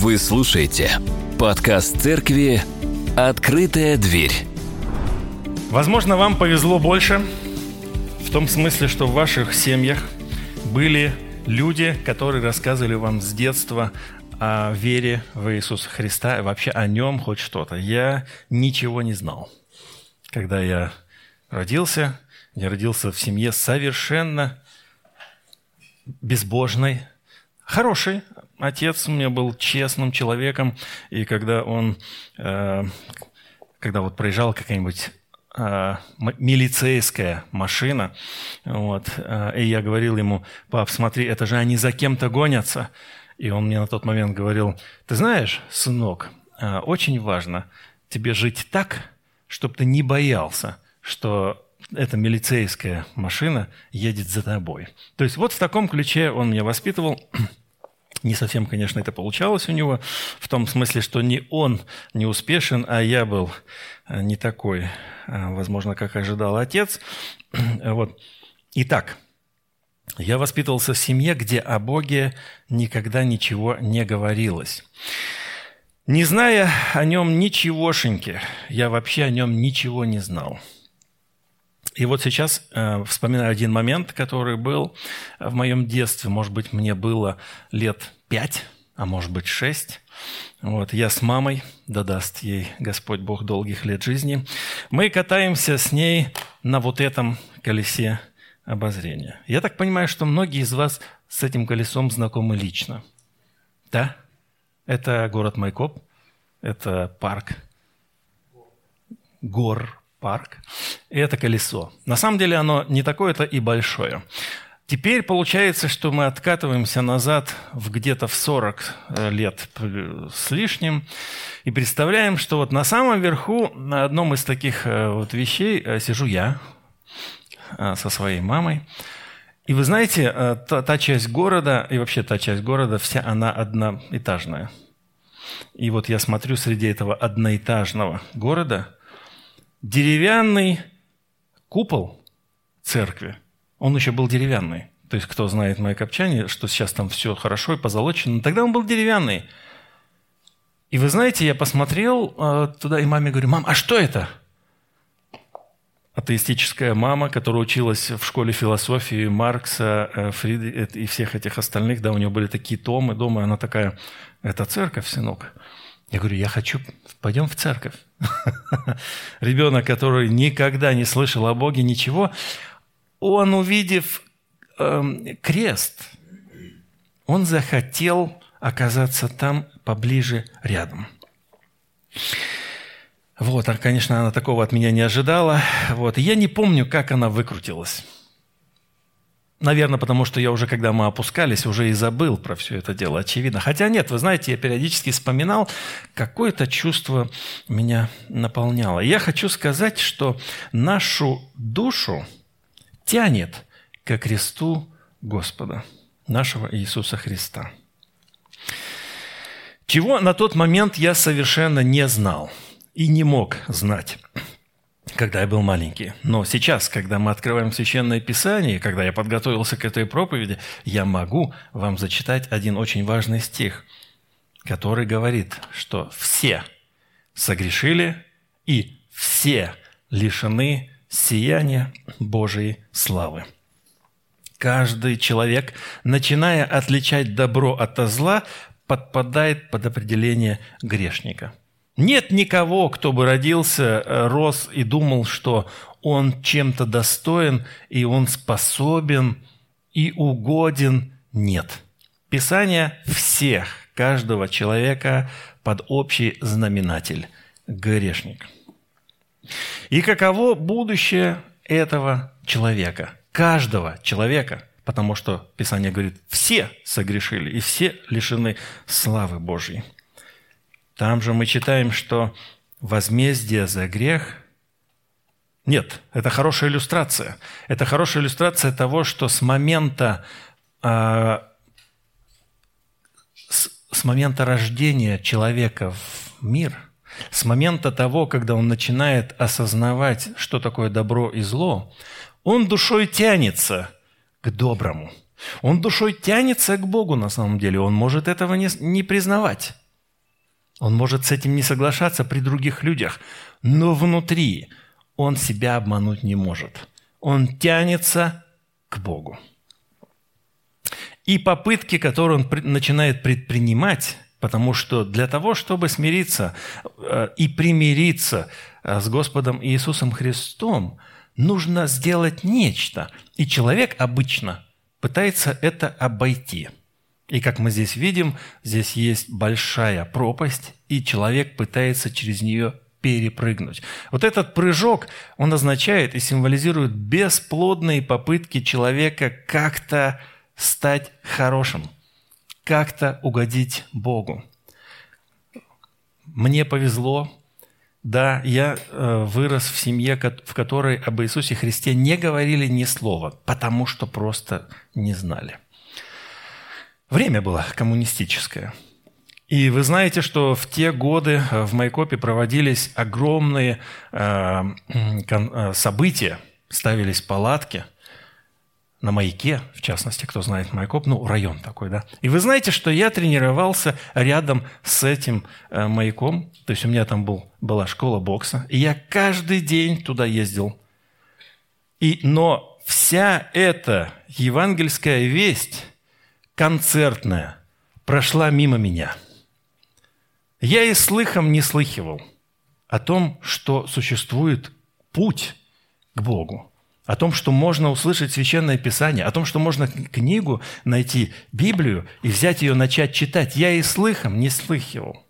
Вы слушаете подкаст церкви «Открытая дверь». Возможно, вам повезло больше в том смысле, что в ваших семьях были люди, которые рассказывали вам с детства о вере в Иисуса Христа, и вообще о Нем хоть что-то. Я ничего не знал. Когда я родился, я родился в семье совершенно безбожной, хороший отец у меня был честным человеком, и когда он, э, когда вот проезжала какая-нибудь э, милицейская машина, вот, э, и я говорил ему, пап, смотри, это же они за кем-то гонятся, и он мне на тот момент говорил, ты знаешь, сынок, э, очень важно тебе жить так, чтобы ты не боялся, что эта милицейская машина едет за тобой. То есть вот в таком ключе он меня воспитывал. Не совсем, конечно, это получалось у него, в том смысле, что не он не успешен, а я был э, не такой, э, возможно, как ожидал отец. Вот. Итак, я воспитывался в семье, где о Боге никогда ничего не говорилось. Не зная о нем ничегошеньки, я вообще о нем ничего не знал – и вот сейчас э, вспоминаю один момент, который был в моем детстве. Может быть, мне было лет пять, а может быть шесть. Вот, я с мамой, да даст ей Господь Бог долгих лет жизни. Мы катаемся с ней на вот этом колесе обозрения. Я так понимаю, что многие из вас с этим колесом знакомы лично. Да? Это город Майкоп, это парк гор парк, и это колесо. На самом деле оно не такое-то и большое. Теперь получается, что мы откатываемся назад в где-то в 40 э, лет с лишним и представляем, что вот на самом верху, на одном из таких э, вот вещей э, сижу я со своей мамой. И вы знаете, та, та часть города, и вообще та часть города, вся она одноэтажная. И вот я смотрю среди этого одноэтажного города – деревянный купол церкви, он еще был деревянный. То есть, кто знает мои копчане, что сейчас там все хорошо и позолочено, тогда он был деревянный. И вы знаете, я посмотрел э, туда и маме говорю, мам, а что это? Атеистическая мама, которая училась в школе философии Маркса, э, Фрида и всех этих остальных, да, у нее были такие томы дома, она такая, это церковь, сынок. Я говорю, я хочу, пойдем в церковь. Ребенок, который никогда не слышал о Боге ничего, он, увидев э, крест, он захотел оказаться там поближе рядом. Вот, а, конечно, она такого от меня не ожидала. Вот, и я не помню, как она выкрутилась. Наверное, потому что я уже, когда мы опускались, уже и забыл про все это дело, очевидно. Хотя нет, вы знаете, я периодически вспоминал, какое-то чувство меня наполняло. Я хочу сказать, что нашу душу тянет к кресту Господа, нашего Иисуса Христа. Чего на тот момент я совершенно не знал и не мог знать когда я был маленький. Но сейчас, когда мы открываем Священное Писание, когда я подготовился к этой проповеди, я могу вам зачитать один очень важный стих, который говорит, что все согрешили и все лишены сияния Божией славы. Каждый человек, начиная отличать добро от зла, подпадает под определение грешника – нет никого, кто бы родился, э, рос и думал, что он чем-то достоин, и он способен и угоден. Нет. Писание всех, каждого человека под общий знаменатель – грешник. И каково будущее этого человека, каждого человека, потому что Писание говорит, все согрешили и все лишены славы Божьей – там же мы читаем, что возмездие за грех... Нет, это хорошая иллюстрация. Это хорошая иллюстрация того, что с момента, э, с, с момента рождения человека в мир, с момента того, когда он начинает осознавать, что такое добро и зло, он душой тянется к доброму. Он душой тянется к Богу на самом деле. Он может этого не, не признавать. Он может с этим не соглашаться при других людях, но внутри он себя обмануть не может. Он тянется к Богу. И попытки, которые он начинает предпринимать, потому что для того, чтобы смириться э, и примириться э, с Господом Иисусом Христом, нужно сделать нечто. И человек обычно пытается это обойти. И как мы здесь видим, здесь есть большая пропасть, и человек пытается через нее перепрыгнуть. Вот этот прыжок, он означает и символизирует бесплодные попытки человека как-то стать хорошим, как-то угодить Богу. Мне повезло, да, я э, вырос в семье, в которой об Иисусе Христе не говорили ни слова, потому что просто не знали. Время было коммунистическое. И вы знаете, что в те годы э, в Майкопе проводились огромные э, э, события, ставились палатки – на маяке, в частности, кто знает Майкоп, ну, район такой, да. И вы знаете, что я тренировался рядом с этим маяком, то есть у меня там был, была школа бокса, и я каждый день туда ездил. И, но вся эта евангельская весть, концертная, прошла мимо меня. Я и слыхом не слыхивал о том, что существует путь к Богу о том, что можно услышать Священное Писание, о том, что можно книгу найти, Библию, и взять ее, начать читать. Я и слыхом не слыхивал.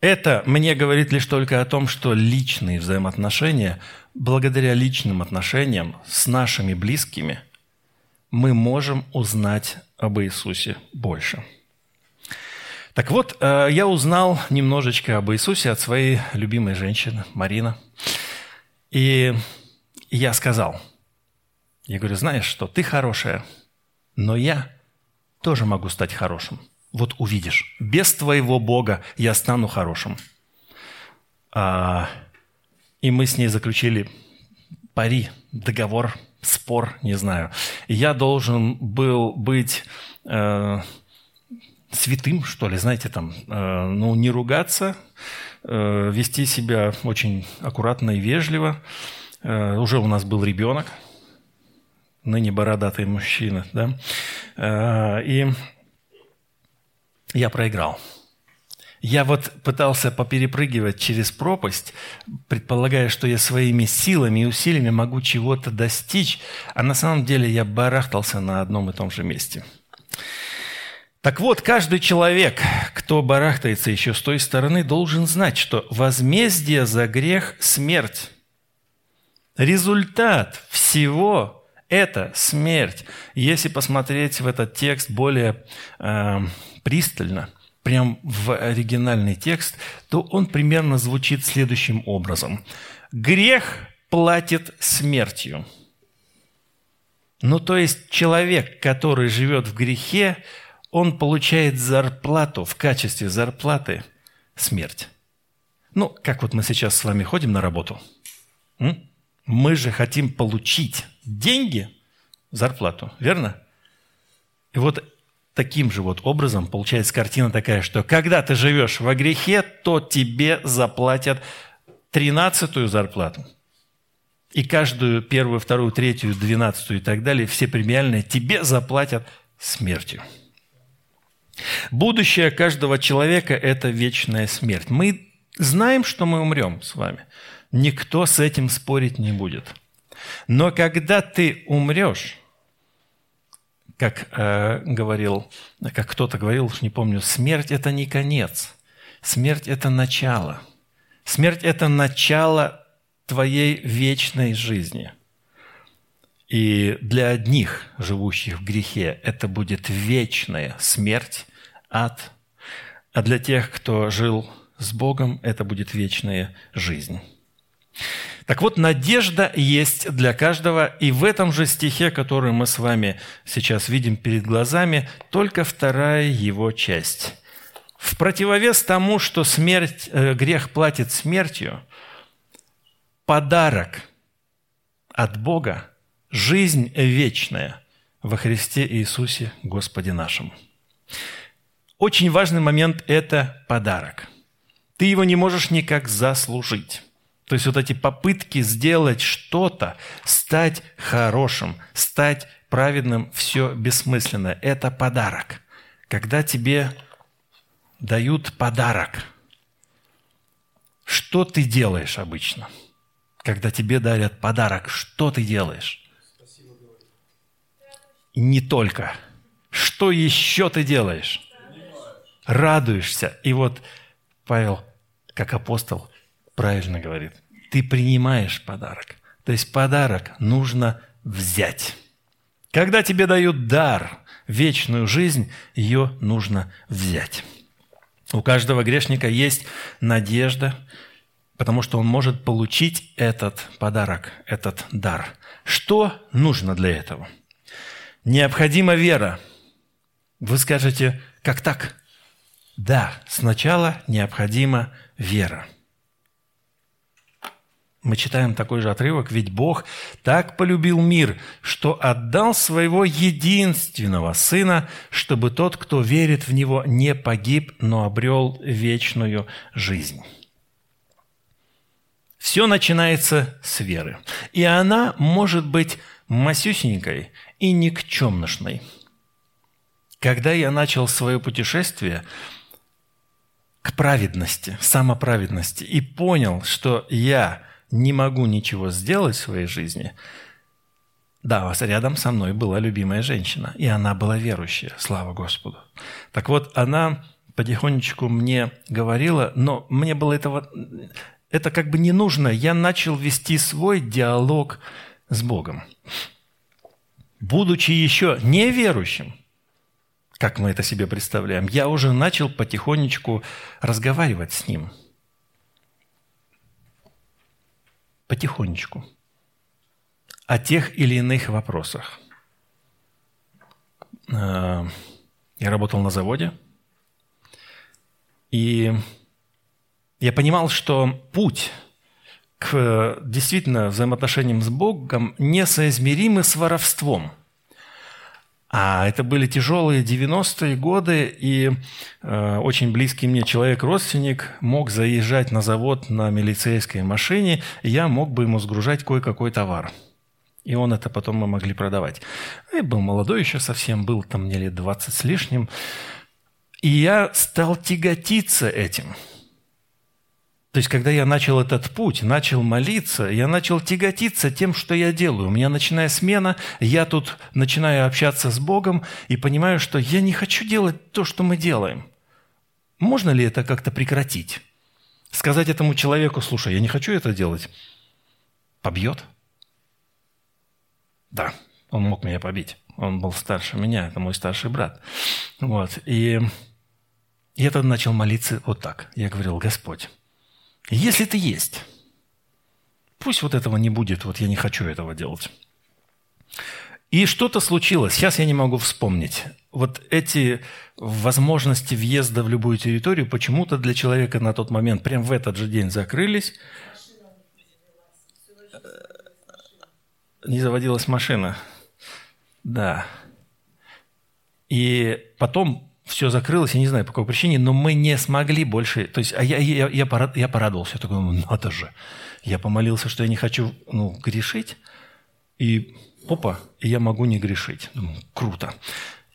Это мне говорит лишь только о том, что личные взаимоотношения, благодаря личным отношениям с нашими близкими, мы можем узнать об Иисусе больше. Так вот, э, я узнал немножечко об Иисусе от своей любимой женщины, Марина. И я сказал, я говорю, знаешь что, ты хорошая, но я тоже могу стать хорошим. Вот увидишь, без твоего Бога я стану хорошим. А, и мы с ней заключили пари, договор, спор, не знаю. Я должен был быть э, святым, что ли, знаете, там, э, ну, не ругаться, Э, вести себя очень аккуратно и вежливо. Э, уже у нас был ребенок, ныне бородатый мужчина, да, э, и я проиграл. Я вот пытался поперепрыгивать через пропасть, предполагая, что я своими силами и усилиями могу чего-то достичь, а на самом деле я барахтался на одном и том же месте – так вот, каждый человек, кто барахтается еще с той стороны, должен знать, что возмездие за грех – смерть. Результат всего – это смерть. Если посмотреть в этот текст более э, пристально, прям в оригинальный текст, то он примерно звучит следующим образом. Грех платит смертью. Ну, то есть человек, который живет в грехе, он получает зарплату в качестве зарплаты смерть. Ну, как вот мы сейчас с вами ходим на работу. Мы же хотим получить деньги, зарплату, верно? И вот таким же вот образом получается картина такая, что когда ты живешь во грехе, то тебе заплатят тринадцатую зарплату. И каждую первую, вторую, третью, двенадцатую и так далее, все премиальные тебе заплатят смертью. Будущее каждого человека – это вечная смерть. Мы знаем, что мы умрем с вами. Никто с этим спорить не будет. Но когда ты умрешь, как э, говорил, как кто-то говорил, уж не помню, смерть – это не конец. Смерть – это начало. Смерть – это начало твоей вечной жизни. И для одних, живущих в грехе, это будет вечная смерть, ад, а для тех, кто жил с Богом, это будет вечная жизнь. Так вот, надежда есть для каждого, и в этом же стихе, который мы с вами сейчас видим перед глазами, только вторая его часть. В противовес тому, что смерть, э, грех платит смертью, подарок от Бога – жизнь вечная во Христе Иисусе Господе нашему. очень важный момент – это подарок. Ты его не можешь никак заслужить. То есть вот эти попытки сделать что-то, стать хорошим, стать праведным, все бессмысленно. Это подарок. Когда тебе дают подарок, что ты делаешь обычно? Когда тебе дарят подарок, что ты делаешь? Не только. Что еще ты делаешь? Радуешься. И вот Павел, как апостол, правильно говорит. Ты принимаешь подарок. То есть подарок нужно взять. Когда тебе дают дар, вечную жизнь, ее нужно взять. У каждого грешника есть надежда, потому что он может получить этот подарок, этот дар. Что нужно для этого? Необходима вера. Вы скажете, как так? Да, сначала необходима вера. Мы читаем такой же отрывок, ведь Бог так полюбил мир, что отдал своего единственного Сына, чтобы тот, кто верит в Него, не погиб, но обрел вечную жизнь. Все начинается с веры. И она может быть масюсенькой и никчемношной. Когда я начал свое путешествие к праведности, самоправедности, и понял, что я не могу ничего сделать в своей жизни, да, рядом со мной была любимая женщина, и она была верующая, слава Господу. Так вот, она потихонечку мне говорила, но мне было этого, это как бы не нужно. Я начал вести свой диалог с Богом. Будучи еще неверующим, как мы это себе представляем, я уже начал потихонечку разговаривать с Ним – потихонечку о тех или иных вопросах. Э, я работал на заводе, и я понимал, что путь к действительно взаимоотношениям с Богом несоизмеримы с воровством – а это были тяжелые 90-е годы, и э, очень близкий мне человек-родственник мог заезжать на завод на милицейской машине, и я мог бы ему сгружать кое-какой товар. И он это потом мы могли продавать. Я был молодой еще совсем, был там мне лет 20 с лишним. И я стал тяготиться этим – то есть, когда я начал этот путь, начал молиться, я начал тяготиться тем, что я делаю. У меня начиная смена, я тут начинаю общаться с Богом и понимаю, что я не хочу делать то, что мы делаем. Можно ли это как-то прекратить? Сказать этому человеку, слушай, я не хочу это делать. Побьет? Да, он мог меня побить. Он был старше меня, это мой старший брат. Вот. И я тогда начал молиться вот так. Я говорил, Господь, если ты есть, пусть вот этого не будет, вот я не хочу этого делать. И что-то случилось, сейчас я не могу вспомнить. Вот эти возможности въезда в любую территорию почему-то для человека на тот момент, прям в этот же день закрылись. Не заводилась машина. Да. И потом все закрылось, я не знаю по какой причине, но мы не смогли больше, то есть а я, я, я, порад, я порадовался, я такой, ну надо же. Я помолился, что я не хочу ну, грешить, и опа, я могу не грешить. Думаю, круто.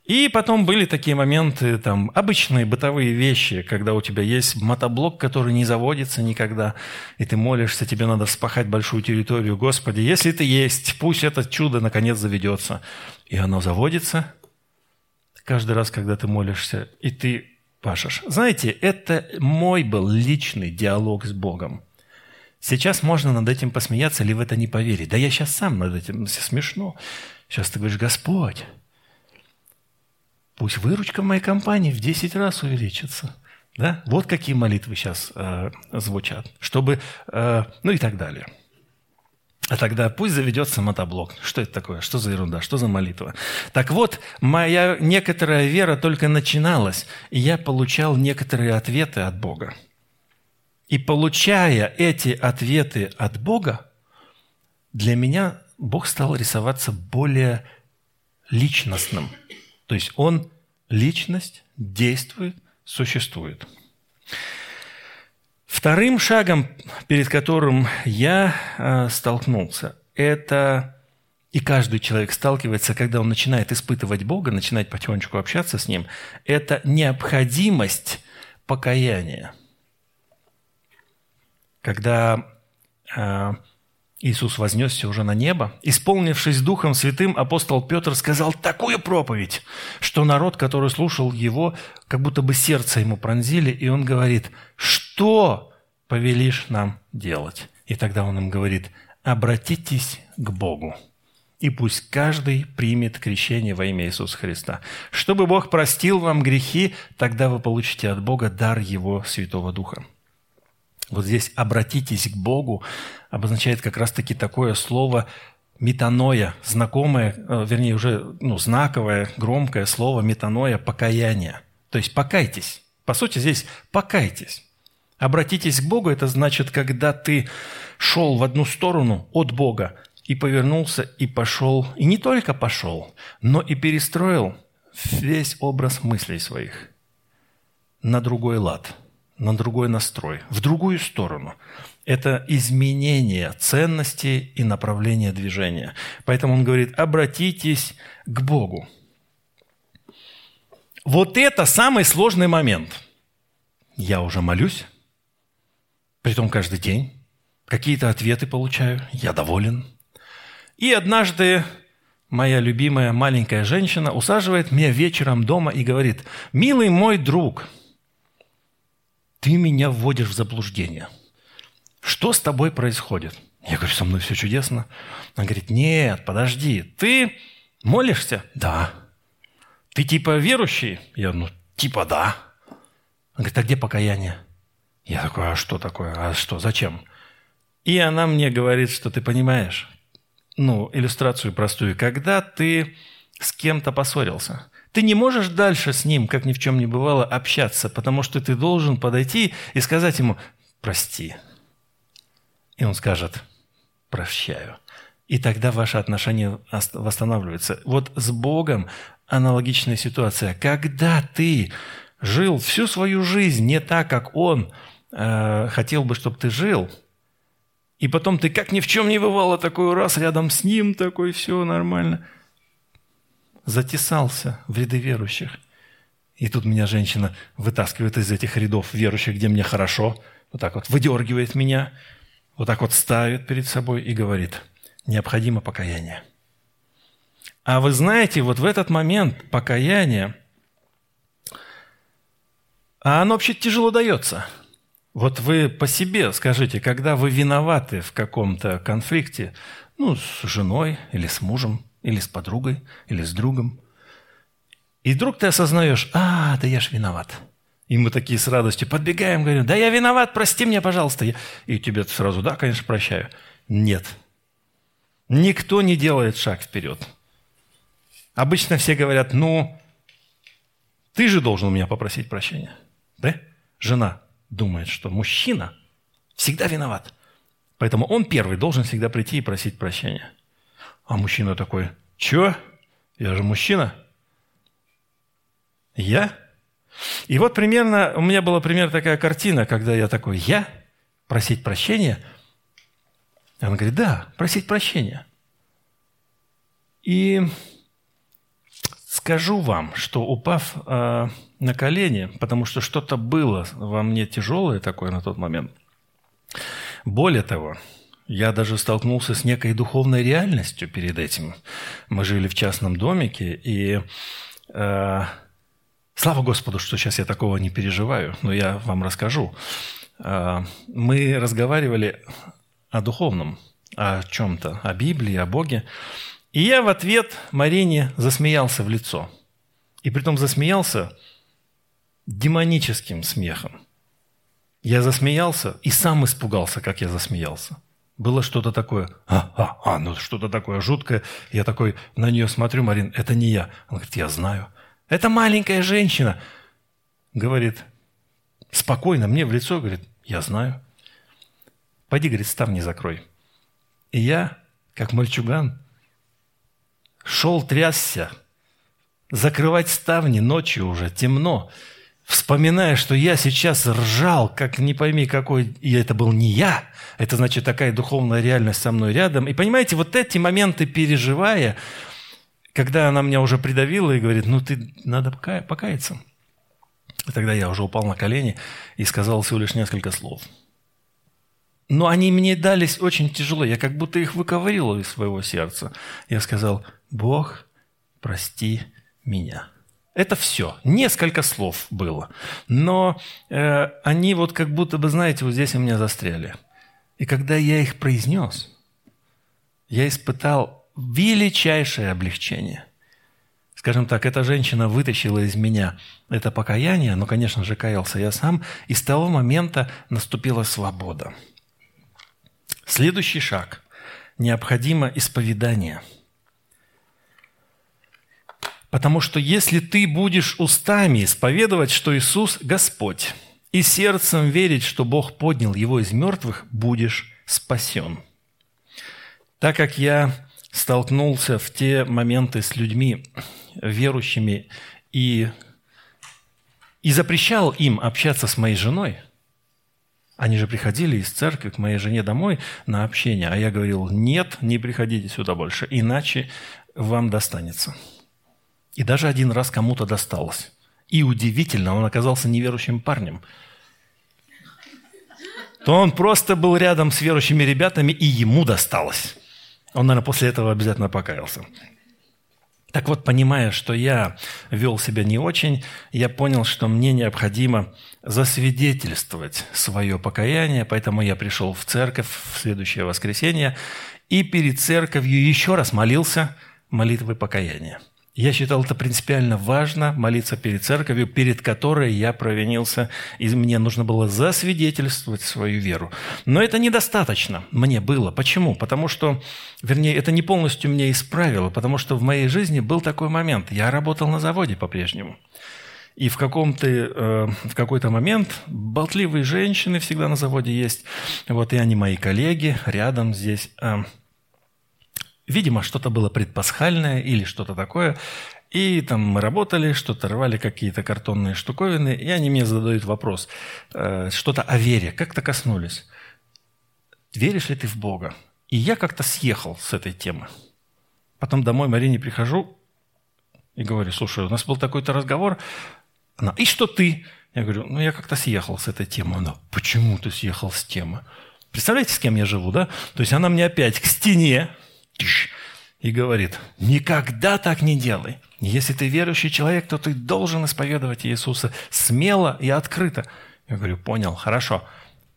И потом были такие моменты, там, обычные бытовые вещи, когда у тебя есть мотоблок, который не заводится никогда, и ты молишься, тебе надо вспахать большую территорию. Господи, если ты есть, пусть это чудо наконец заведется. И оно заводится, каждый раз, когда ты молишься, и ты пашешь. Знаете, это мой был личный диалог с Богом. Сейчас можно над этим посмеяться или в это не поверить. Да я сейчас сам над этим смешно. Сейчас ты говоришь, Господь, пусть выручка моей компании в 10 раз увеличится. Да? Вот какие молитвы сейчас э, звучат. Чтобы, э, ну и так далее. А тогда пусть заведется мотоблок. Что это такое? Что за ерунда? Что за молитва? Так вот, моя некоторая вера только начиналась, и я получал некоторые ответы от Бога. И получая эти ответы от Бога, для меня Бог стал рисоваться более личностным. То есть Он личность действует, существует. Вторым шагом, перед которым я э, столкнулся, это и каждый человек сталкивается, когда он начинает испытывать Бога, начинает потихонечку общаться с Ним, это необходимость покаяния. Когда э, Иисус вознесся уже на небо, исполнившись Духом Святым, апостол Петр сказал такую проповедь, что народ, который слушал его, как будто бы сердце ему пронзили, и он говорит, что повелишь нам делать? И тогда он им говорит, обратитесь к Богу и пусть каждый примет крещение во имя Иисуса Христа. Чтобы Бог простил вам грехи, тогда вы получите от Бога дар Его Святого Духа. Вот здесь «обратитесь к Богу» обозначает как раз-таки такое слово метаноя, знакомое, э, вернее, уже ну, знаковое, громкое слово метаноя – покаяние. То есть покайтесь. По сути, здесь покайтесь. Обратитесь к Богу – это значит, когда ты шел в одну сторону от Бога, и повернулся и пошел, и не только пошел, но и перестроил весь образ мыслей своих на другой лад, на другой настрой, в другую сторону. Это изменение ценностей и направления движения. Поэтому он говорит, обратитесь к Богу. Вот это самый сложный момент. Я уже молюсь, притом каждый день. Какие-то ответы получаю, я доволен – и однажды моя любимая маленькая женщина усаживает меня вечером дома и говорит, «Милый мой друг, ты меня вводишь в заблуждение. Что с тобой происходит?» Я говорю, со мной все чудесно. Она говорит, нет, подожди, ты молишься? Да. Ты типа верующий? Я, ну, типа да. Она говорит, а где покаяние? Я такой, а что такое? А что, зачем? И она мне говорит, что ты понимаешь, ну, иллюстрацию простую. Когда ты с кем-то поссорился, ты не можешь дальше с ним, как ни в чем не бывало, общаться, потому что ты должен подойти и сказать ему «прости». И он скажет «прощаю». И тогда ваши отношения восстанавливаются. Вот с Богом аналогичная ситуация. Когда ты жил всю свою жизнь не так, как Он э, хотел бы, чтобы ты жил – и потом ты как ни в чем не бывало, такой раз рядом с ним, такой, все нормально. Затесался в ряды верующих. И тут меня женщина вытаскивает из этих рядов верующих, где мне хорошо, вот так вот выдергивает меня, вот так вот ставит перед собой и говорит, необходимо покаяние. А вы знаете, вот в этот момент покаяние, а оно вообще тяжело дается – вот вы по себе скажите, когда вы виноваты в каком-то конфликте, ну, с женой или с мужем, или с подругой, или с другом, и вдруг ты осознаешь, а, да я ж виноват. И мы такие с радостью подбегаем, говорим, да я виноват, прости меня, пожалуйста. И тебе сразу, да, конечно, прощаю. Нет. Никто не делает шаг вперед. Обычно все говорят, ну, ты же должен у меня попросить прощения. Да? Жена, думает, что мужчина всегда виноват. Поэтому он первый должен всегда прийти и просить прощения. А мужчина такой, чё? Я же мужчина. Я? И вот примерно, у меня была примерно такая картина, когда я такой, я? Просить прощения? Она говорит, да, просить прощения. И скажу вам, что упав э, на колени, потому что что-то было во мне тяжелое такое на тот момент. Более того, я даже столкнулся с некой духовной реальностью перед этим. Мы жили в частном домике, и э, слава Господу, что сейчас я такого не переживаю, но я вам расскажу. Э, мы разговаривали о духовном, о чем-то, о Библии, о Боге. И я в ответ Марине засмеялся в лицо. И притом засмеялся демоническим смехом. Я засмеялся и сам испугался, как я засмеялся. Было что-то такое, а, а, а, ну что-то такое жуткое. Я такой на нее смотрю, Марин, это не я. Она говорит, я знаю. Это маленькая женщина. Говорит, спокойно мне в лицо, говорит, я знаю. Пойди, говорит, ставни закрой. И я, как мальчуган, шел трясся, закрывать ставни ночью уже, темно, вспоминая, что я сейчас ржал, как не пойми какой, и это был не я, это значит такая духовная реальность со мной рядом. И понимаете, вот эти моменты переживая, когда она меня уже придавила и говорит, ну ты, надо покаяться. И тогда я уже упал на колени и сказал всего лишь несколько слов. Но они мне дались очень тяжело. Я как будто их выковырил из своего сердца. Я сказал, Бог, прости меня. Это все. Несколько слов было. Но э, они вот как будто бы, знаете, вот здесь у меня застряли. И когда я их произнес, я испытал величайшее облегчение. Скажем так, эта женщина вытащила из меня это покаяние, но, конечно же, каялся я сам, и с того момента наступила свобода. Следующий шаг. Необходимо исповедание – Потому что если ты будешь устами исповедовать, что Иисус – Господь, и сердцем верить, что Бог поднял его из мертвых, будешь спасен. Так как я столкнулся в те моменты с людьми верующими и, и запрещал им общаться с моей женой, они же приходили из церкви к моей жене домой на общение, а я говорил, нет, не приходите сюда больше, иначе вам достанется. И даже один раз кому-то досталось. И удивительно, он оказался неверующим парнем. То он просто был рядом с верующими ребятами, и ему досталось. Он, наверное, после этого обязательно покаялся. Так вот, понимая, что я вел себя не очень, я понял, что мне необходимо засвидетельствовать свое покаяние, поэтому я пришел в церковь в следующее воскресенье и перед церковью еще раз молился молитвой покаяния – я считал это принципиально важно, молиться перед церковью, перед которой я провинился, и мне нужно было засвидетельствовать свою веру. Но это недостаточно мне было. Почему? Потому что, вернее, это не полностью меня исправило, потому что в моей жизни был такой момент. Я работал на заводе по-прежнему. И в, каком-то, э, в какой-то момент болтливые женщины всегда на заводе есть. Вот и они мои коллеги рядом здесь. Видимо, что-то было предпасхальное или что-то такое. И там мы работали, что-то рвали какие-то картонные штуковины, и они мне задают вопрос, э, что-то о вере, как-то коснулись. Веришь ли ты в Бога? И я как-то съехал с этой темы. Потом домой Марине прихожу и говорю, слушай, у нас был такой-то разговор. Она, и что ты? Я говорю, ну я как-то съехал с этой темы. Она, почему ты съехал с темы? Представляете, с кем я живу, да? То есть она мне опять к стене, и говорит, никогда так не делай. Если ты верующий человек, то ты должен исповедовать Иисуса смело и открыто. Я говорю, понял, хорошо.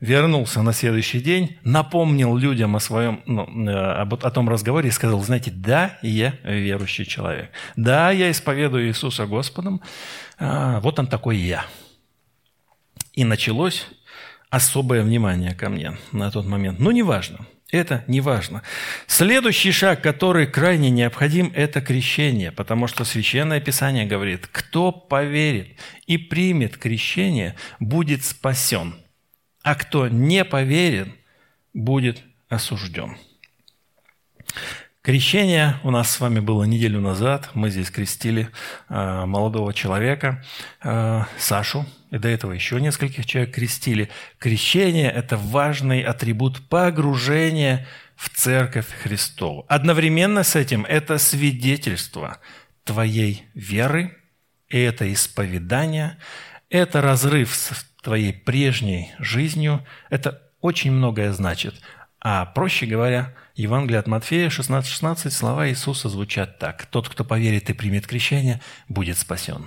Вернулся на следующий день, напомнил людям о своем, ну, э, об, о том разговоре и сказал, знаете, да, я верующий человек. Да, я исповедую Иисуса Господом. А, вот он такой я. И началось особое внимание ко мне на тот момент. Но неважно. Это не важно. Следующий шаг, который крайне необходим, это крещение, потому что Священное Писание говорит, кто поверит и примет крещение, будет спасен, а кто не поверит, будет осужден. Крещение у нас с вами было неделю назад. Мы здесь крестили э, молодого человека, э, Сашу, и до этого еще нескольких человек крестили. Крещение – это важный атрибут погружения в Церковь Христову. Одновременно с этим это свидетельство твоей веры, и это исповедание, это разрыв с твоей прежней жизнью, это очень многое значит. А проще говоря – Евангелие от Матфея 16.16, 16, слова Иисуса звучат так. «Тот, кто поверит и примет крещение, будет спасен».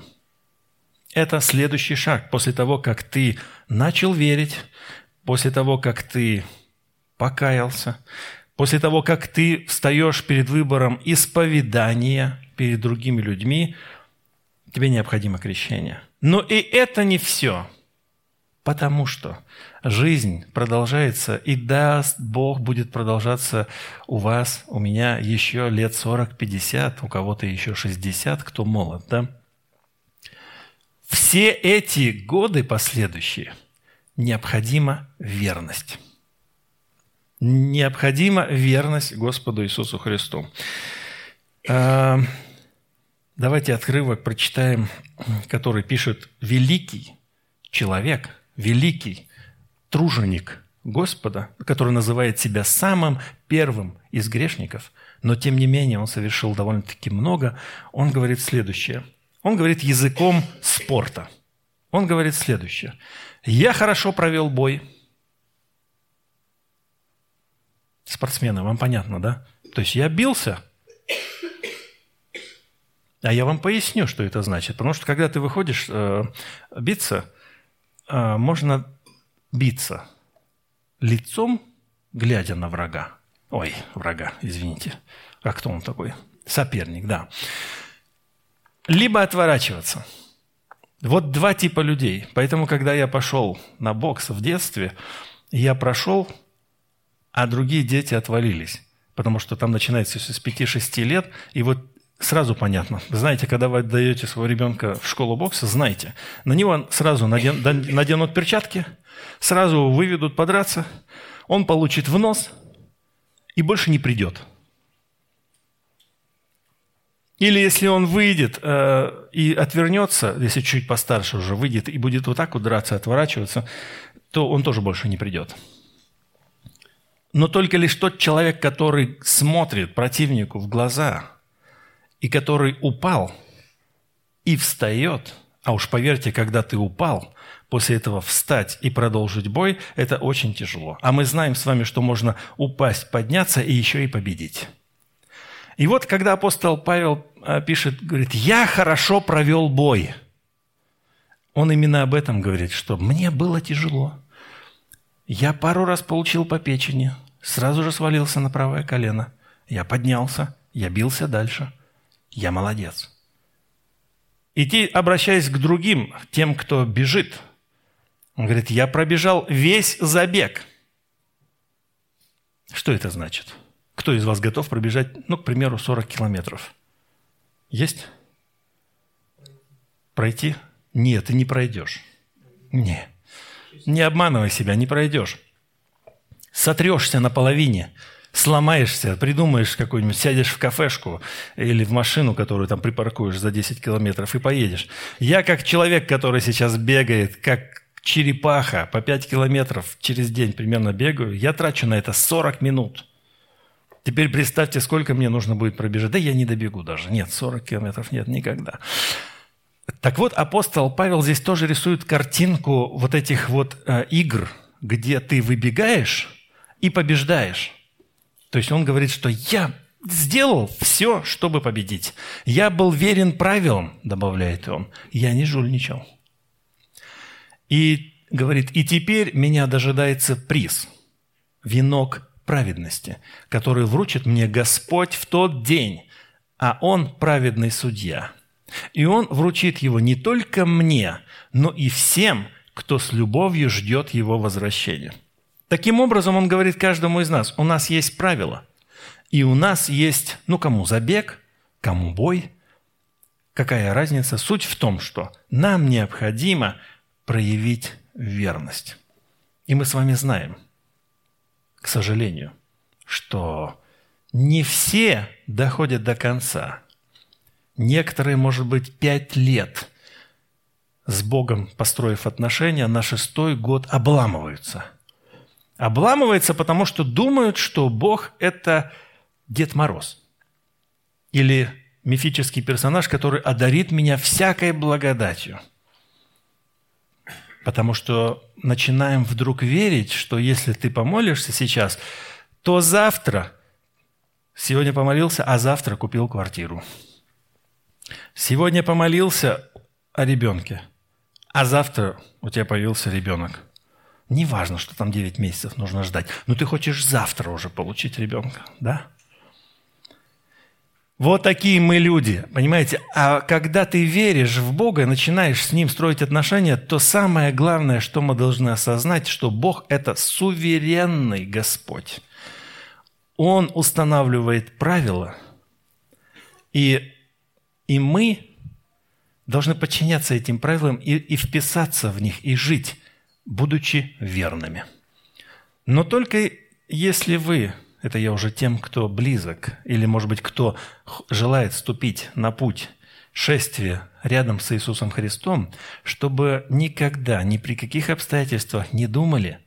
Это следующий шаг. После того, как ты начал верить, после того, как ты покаялся, после того, как ты встаешь перед выбором исповедания перед другими людьми, тебе необходимо крещение. Но и это не все – Потому что жизнь продолжается, и даст Бог будет продолжаться у вас, у меня еще лет 40-50, у кого-то еще 60, кто молод, да? Все эти годы последующие необходима верность. Необходима верность Господу Иисусу Христу. А, Давайте отрывок прочитаем, который пишет великий человек, великий труженик Господа, который называет себя самым первым из грешников, но тем не менее он совершил довольно-таки много. Он говорит следующее. Он говорит языком спорта. Он говорит следующее. «Я хорошо провел бой». Спортсмены, вам понятно, да? То есть я бился, а я вам поясню, что это значит. Потому что когда ты выходишь э, биться, можно биться лицом, глядя на врага. Ой, врага, извините. А кто он такой? Соперник, да. Либо отворачиваться. Вот два типа людей. Поэтому, когда я пошел на бокс в детстве, я прошел, а другие дети отвалились. Потому что там начинается все с 5-6 лет, и вот сразу понятно. Знаете, когда вы отдаете своего ребенка в школу бокса, знайте, на него сразу наден, наденут перчатки, сразу выведут подраться, он получит в нос и больше не придет. Или если он выйдет э, и отвернется, если чуть постарше уже выйдет и будет вот так вот драться, отворачиваться, то он тоже больше не придет. Но только лишь тот человек, который смотрит противнику в глаза – и который упал и встает, а уж поверьте, когда ты упал, после этого встать и продолжить бой, это очень тяжело. А мы знаем с вами, что можно упасть, подняться и еще и победить. И вот, когда апостол Павел а, пишет, говорит, «Я хорошо провел бой», он именно об этом говорит, что мне было тяжело. Я пару раз получил по печени, сразу же свалился на правое колено. Я поднялся, я бился дальше – я молодец. Идти, обращаясь к другим, тем, кто бежит. Он говорит, я пробежал весь забег. Что это значит? Кто из вас готов пробежать, ну, к примеру, 40 километров? Есть? Пройти? Нет, ты не пройдешь. Не. Не обманывай себя, не пройдешь. Сотрешься на половине – сломаешься, придумаешь какой-нибудь, сядешь в кафешку или в машину, которую там припаркуешь за 10 километров и поедешь. Я как человек, который сейчас бегает, как черепаха по 5 километров через день примерно бегаю, я трачу на это 40 минут. Теперь представьте, сколько мне нужно будет пробежать. Да я не добегу даже. Нет, 40 километров нет, никогда. Так вот, апостол Павел здесь тоже рисует картинку вот этих вот э, игр, где ты выбегаешь и побеждаешь. То есть он говорит, что я сделал все, чтобы победить. Я был верен правилам, добавляет он. Я не жульничал. И говорит, и теперь меня дожидается приз, венок праведности, который вручит мне Господь в тот день, а Он праведный судья. И Он вручит его не только мне, но и всем, кто с любовью ждет Его возвращения. Таким образом, он говорит каждому из нас, у нас есть правила, и у нас есть, ну, кому забег, кому бой. Какая разница? Суть в том, что нам необходимо проявить верность. И мы с вами знаем, к сожалению, что не все доходят до конца. Некоторые, может быть, пять лет с Богом построив отношения, на шестой год обламываются – обламывается, потому что думают, что Бог – это Дед Мороз. Или мифический персонаж, который одарит меня всякой благодатью. Потому что начинаем вдруг верить, что если ты помолишься сейчас, то завтра, сегодня помолился, а завтра купил квартиру. Сегодня помолился о ребенке, а завтра у тебя появился ребенок – не важно, что там 9 месяцев нужно ждать. Но ты хочешь завтра уже получить ребенка, да? Вот такие мы люди, понимаете? А когда ты веришь в Бога и начинаешь с Ним строить отношения, то самое главное, что мы должны осознать, что Бог – это суверенный Господь. Он устанавливает правила, и, и мы должны подчиняться этим правилам и, и вписаться в них, и жить будучи верными. Но только если вы, это я уже тем, кто близок, или, может быть, кто желает вступить на путь шествие рядом с Иисусом Христом, чтобы никогда, ни при каких обстоятельствах не думали,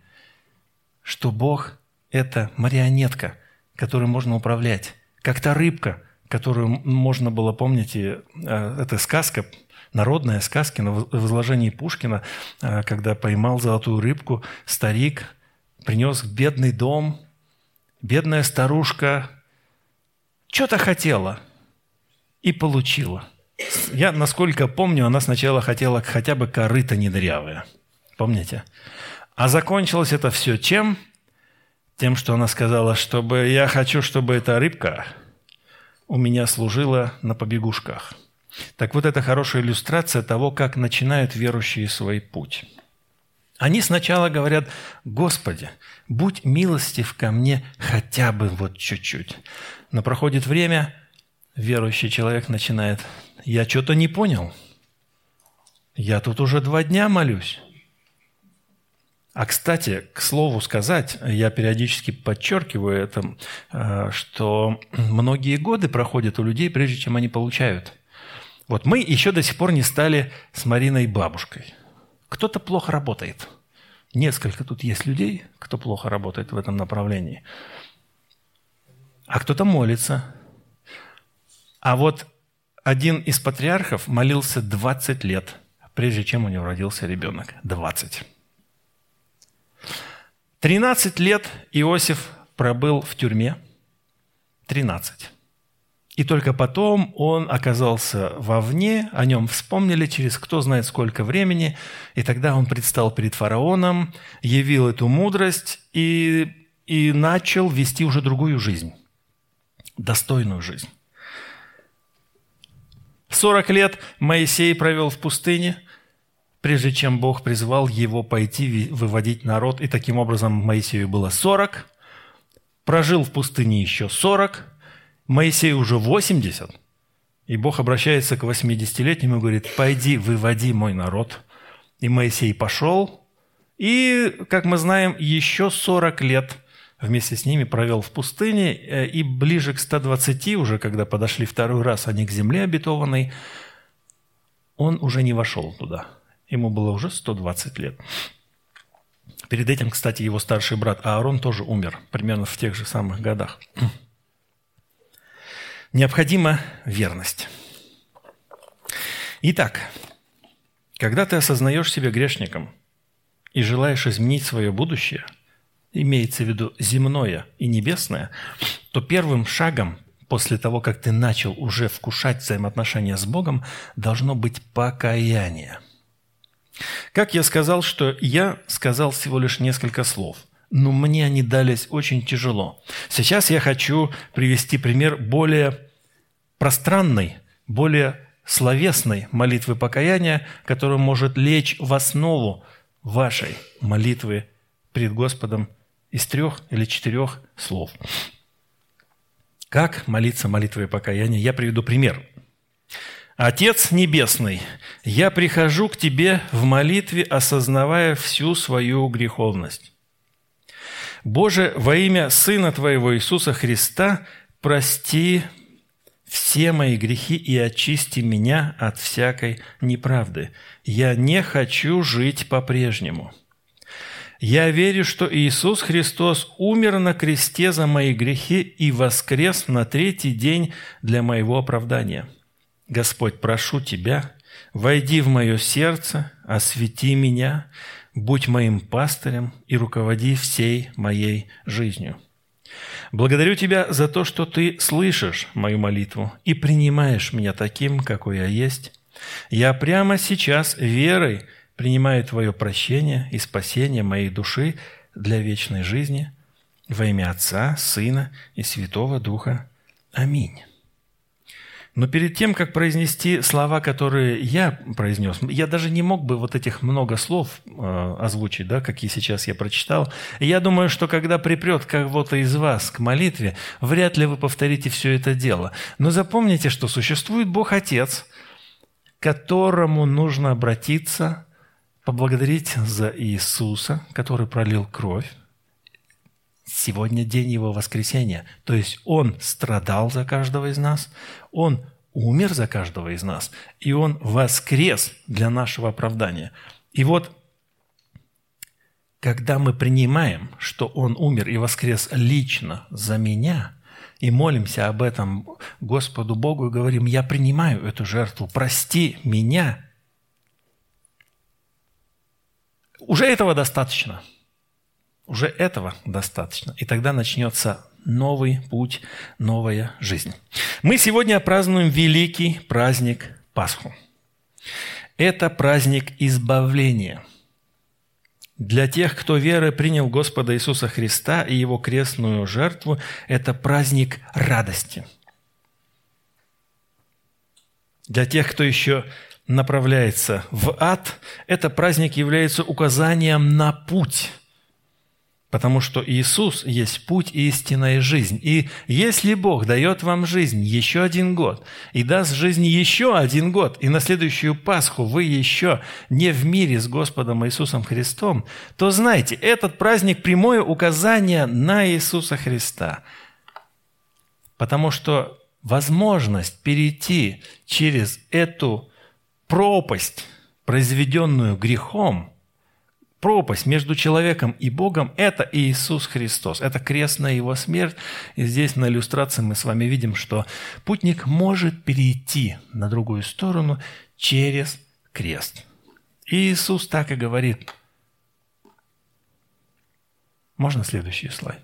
что Бог – это марионетка, которой можно управлять, как та рыбка, которую можно было, помните, э, это сказка, народная сказка на возложении Пушкина, э, когда поймал золотую рыбку, старик принес в бедный дом, бедная старушка что-то хотела и получила. Я, насколько помню, она сначала хотела хотя бы корыто недырявое. Помните? А закончилось это все чем? Тем, что она сказала, чтобы я хочу, чтобы эта рыбка у меня служила на побегушках. Так вот, это хорошая иллюстрация того, как начинают верующие свой путь. Они сначала говорят, «Господи, будь милостив ко мне хотя бы вот чуть-чуть». Но проходит время, верующий человек начинает, «Я что-то не понял. Я тут уже два дня молюсь». А, кстати, к слову сказать, я периодически подчеркиваю это, э, что многие годы проходят у людей, прежде чем они получают. Вот мы еще до сих пор не стали с Мариной бабушкой. Кто-то плохо работает. Несколько тут есть людей, кто плохо работает в этом направлении. А кто-то молится. А вот один из патриархов молился 20 лет, прежде чем у него родился ребенок. 20. 13 лет Иосиф пробыл в тюрьме. 13. И только потом он оказался вовне, о нем вспомнили через кто знает сколько времени, и тогда он предстал перед фараоном, явил эту мудрость и, и начал вести уже другую жизнь, достойную жизнь. 40 лет Моисей провел в пустыне – прежде чем Бог призвал его пойти выводить народ. И таким образом Моисею было 40, прожил в пустыне еще 40, Моисей уже 80, и Бог обращается к 80-летнему и говорит, пойди, выводи мой народ. И Моисей пошел, и, как мы знаем, еще 40 лет вместе с ними провел в пустыне, э, и ближе к 120, уже когда подошли второй раз они к земле обетованной, он уже не вошел туда – Ему было уже 120 лет. Перед этим, кстати, его старший брат Аарон тоже умер, примерно в тех же самых годах. Необходима верность. Итак, когда ты осознаешь себя грешником и желаешь изменить свое будущее, имеется в виду земное и небесное, то первым шагом после того, как ты начал уже вкушать взаимоотношения с Богом, должно быть покаяние – как я сказал, что я сказал всего лишь несколько слов, но мне они дались очень тяжело. Сейчас я хочу привести пример более пространной, более словесной молитвы покаяния, которая может лечь в основу вашей молитвы пред Господом из трех или четырех слов. Как молиться молитвой покаяния? Я приведу пример. Отец Небесный, я прихожу к Тебе в молитве, осознавая всю свою греховность. Боже, во имя Сына Твоего Иисуса Христа, прости все мои грехи и очисти меня от всякой неправды. Я не хочу жить по-прежнему. Я верю, что Иисус Христос умер на кресте за мои грехи и воскрес на третий день для моего оправдания – Господь, прошу Тебя, войди в мое сердце, освети меня, будь моим пастырем и руководи всей моей жизнью. Благодарю Тебя за то, что Ты слышишь мою молитву и принимаешь меня таким, какой я есть. Я прямо сейчас верой принимаю Твое прощение и спасение моей души для вечной жизни во имя Отца, Сына и Святого Духа. Аминь. Но перед тем, как произнести слова, которые я произнес, я даже не мог бы вот этих много слов э, озвучить, да, какие сейчас я прочитал. Я думаю, что когда припрет кого-то из вас к молитве, вряд ли вы повторите все это дело. Но запомните, что существует Бог Отец, которому нужно обратиться, поблагодарить за Иисуса, который пролил кровь, Сегодня день Его воскресения. То есть Он страдал за каждого из нас, Он умер за каждого из нас, и Он воскрес для нашего оправдания. И вот, когда мы принимаем, что Он умер и воскрес лично за меня, и молимся об этом Господу Богу и говорим, я принимаю эту жертву, прости меня, уже этого достаточно. Уже этого достаточно. И тогда начнется новый путь, новая жизнь. Мы сегодня празднуем великий праздник Пасху. Это праздник избавления. Для тех, кто верой принял Господа Иисуса Христа и Его крестную жертву, это праздник радости. Для тех, кто еще направляется в ад, этот праздник является указанием на путь – Потому что Иисус есть путь, истина и жизнь. И если Бог дает вам жизнь еще один год, и даст жизнь еще один год, и на следующую Пасху вы еще не в мире с Господом Иисусом Христом, то знайте, этот праздник – прямое указание на Иисуса Христа. Потому что возможность перейти через эту пропасть, произведенную грехом – пропасть между человеком и Богом – это Иисус Христос. Это крестная Его смерть. И здесь на иллюстрации мы с вами видим, что путник может перейти на другую сторону через крест. И Иисус так и говорит. Можно следующий слайд?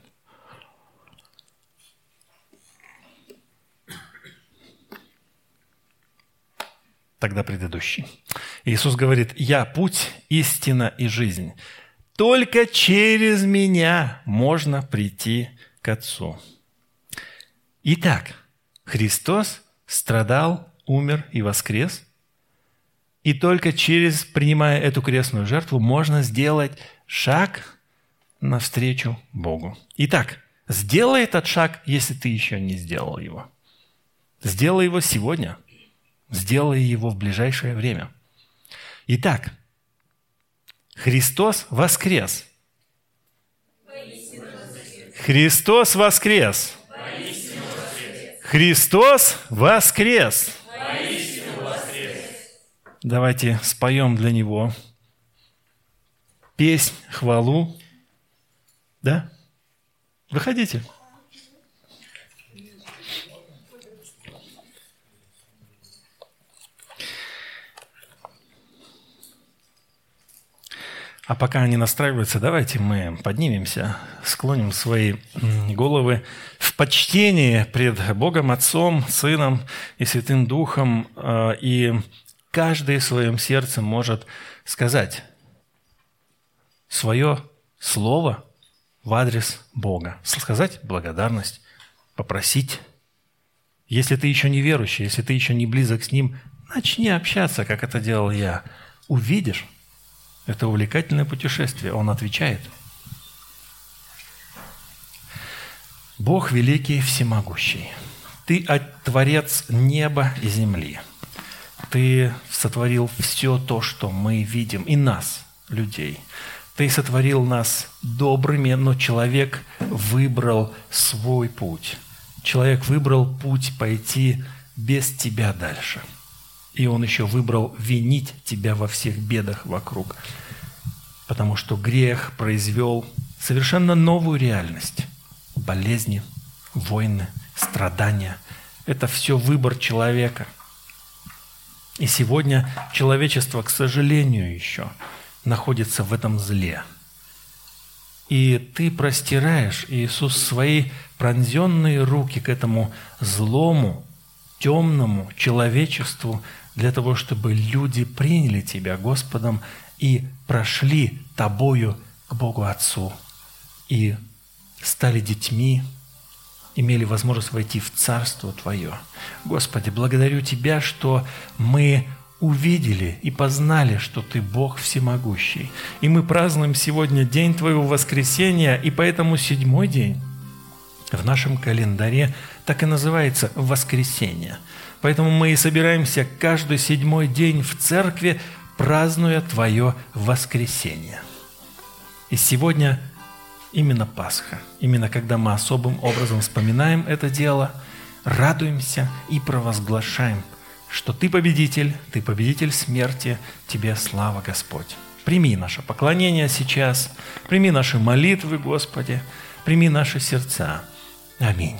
Тогда предыдущий. Иисус говорит, «Я путь, истина и жизнь. Только через меня можно прийти к Отцу». Итак, Христос страдал, умер и воскрес, и только через, принимая эту крестную жертву, можно сделать шаг навстречу Богу. Итак, сделай этот шаг, если ты еще не сделал его. Сделай его сегодня – Сделай его в ближайшее время. Итак, Христос воскрес. Христос воскрес. Христос воскрес. Давайте споем для Него песнь, хвалу. Да? Выходите. А пока они настраиваются, давайте мы поднимемся, склоним свои головы в почтении пред Богом Отцом, Сыном и Святым Духом, а, и каждый в своем сердце может сказать свое слово в адрес Бога, сказать благодарность, попросить. Если ты еще не верующий, если ты еще не близок с Ним, начни общаться, как это делал я. Увидишь, это увлекательное путешествие. Он отвечает. Бог великий, всемогущий. Ты Творец неба и земли. Ты сотворил все то, что мы видим, и нас, людей. Ты сотворил нас добрыми, но человек выбрал свой путь. Человек выбрал путь пойти без тебя дальше – и он еще выбрал винить тебя во всех бедах вокруг. Потому что грех произвел совершенно новую реальность. Болезни, войны, страдания. Это все выбор человека. И сегодня человечество, к сожалению, еще находится в этом зле. И ты простираешь, Иисус, свои пронзенные руки к этому злому, темному человечеству, для того, чтобы люди приняли Тебя Господом и прошли Тобою к Богу Отцу, и стали детьми, имели возможность войти в Царство Твое. Господи, благодарю Тебя, что мы увидели и познали, что Ты Бог всемогущий. И мы празднуем сегодня день Твоего воскресения, и поэтому седьмой день в нашем календаре так и называется «воскресенье». Поэтому мы и собираемся каждый седьмой день в церкви, празднуя Твое воскресенье. И сегодня именно Пасха, именно когда мы особым образом вспоминаем это дело, радуемся и провозглашаем, что Ты победитель, Ты победитель смерти, Тебе слава, Господь. Прими наше поклонение сейчас, прими наши молитвы, Господи, прими наши сердца. Аминь.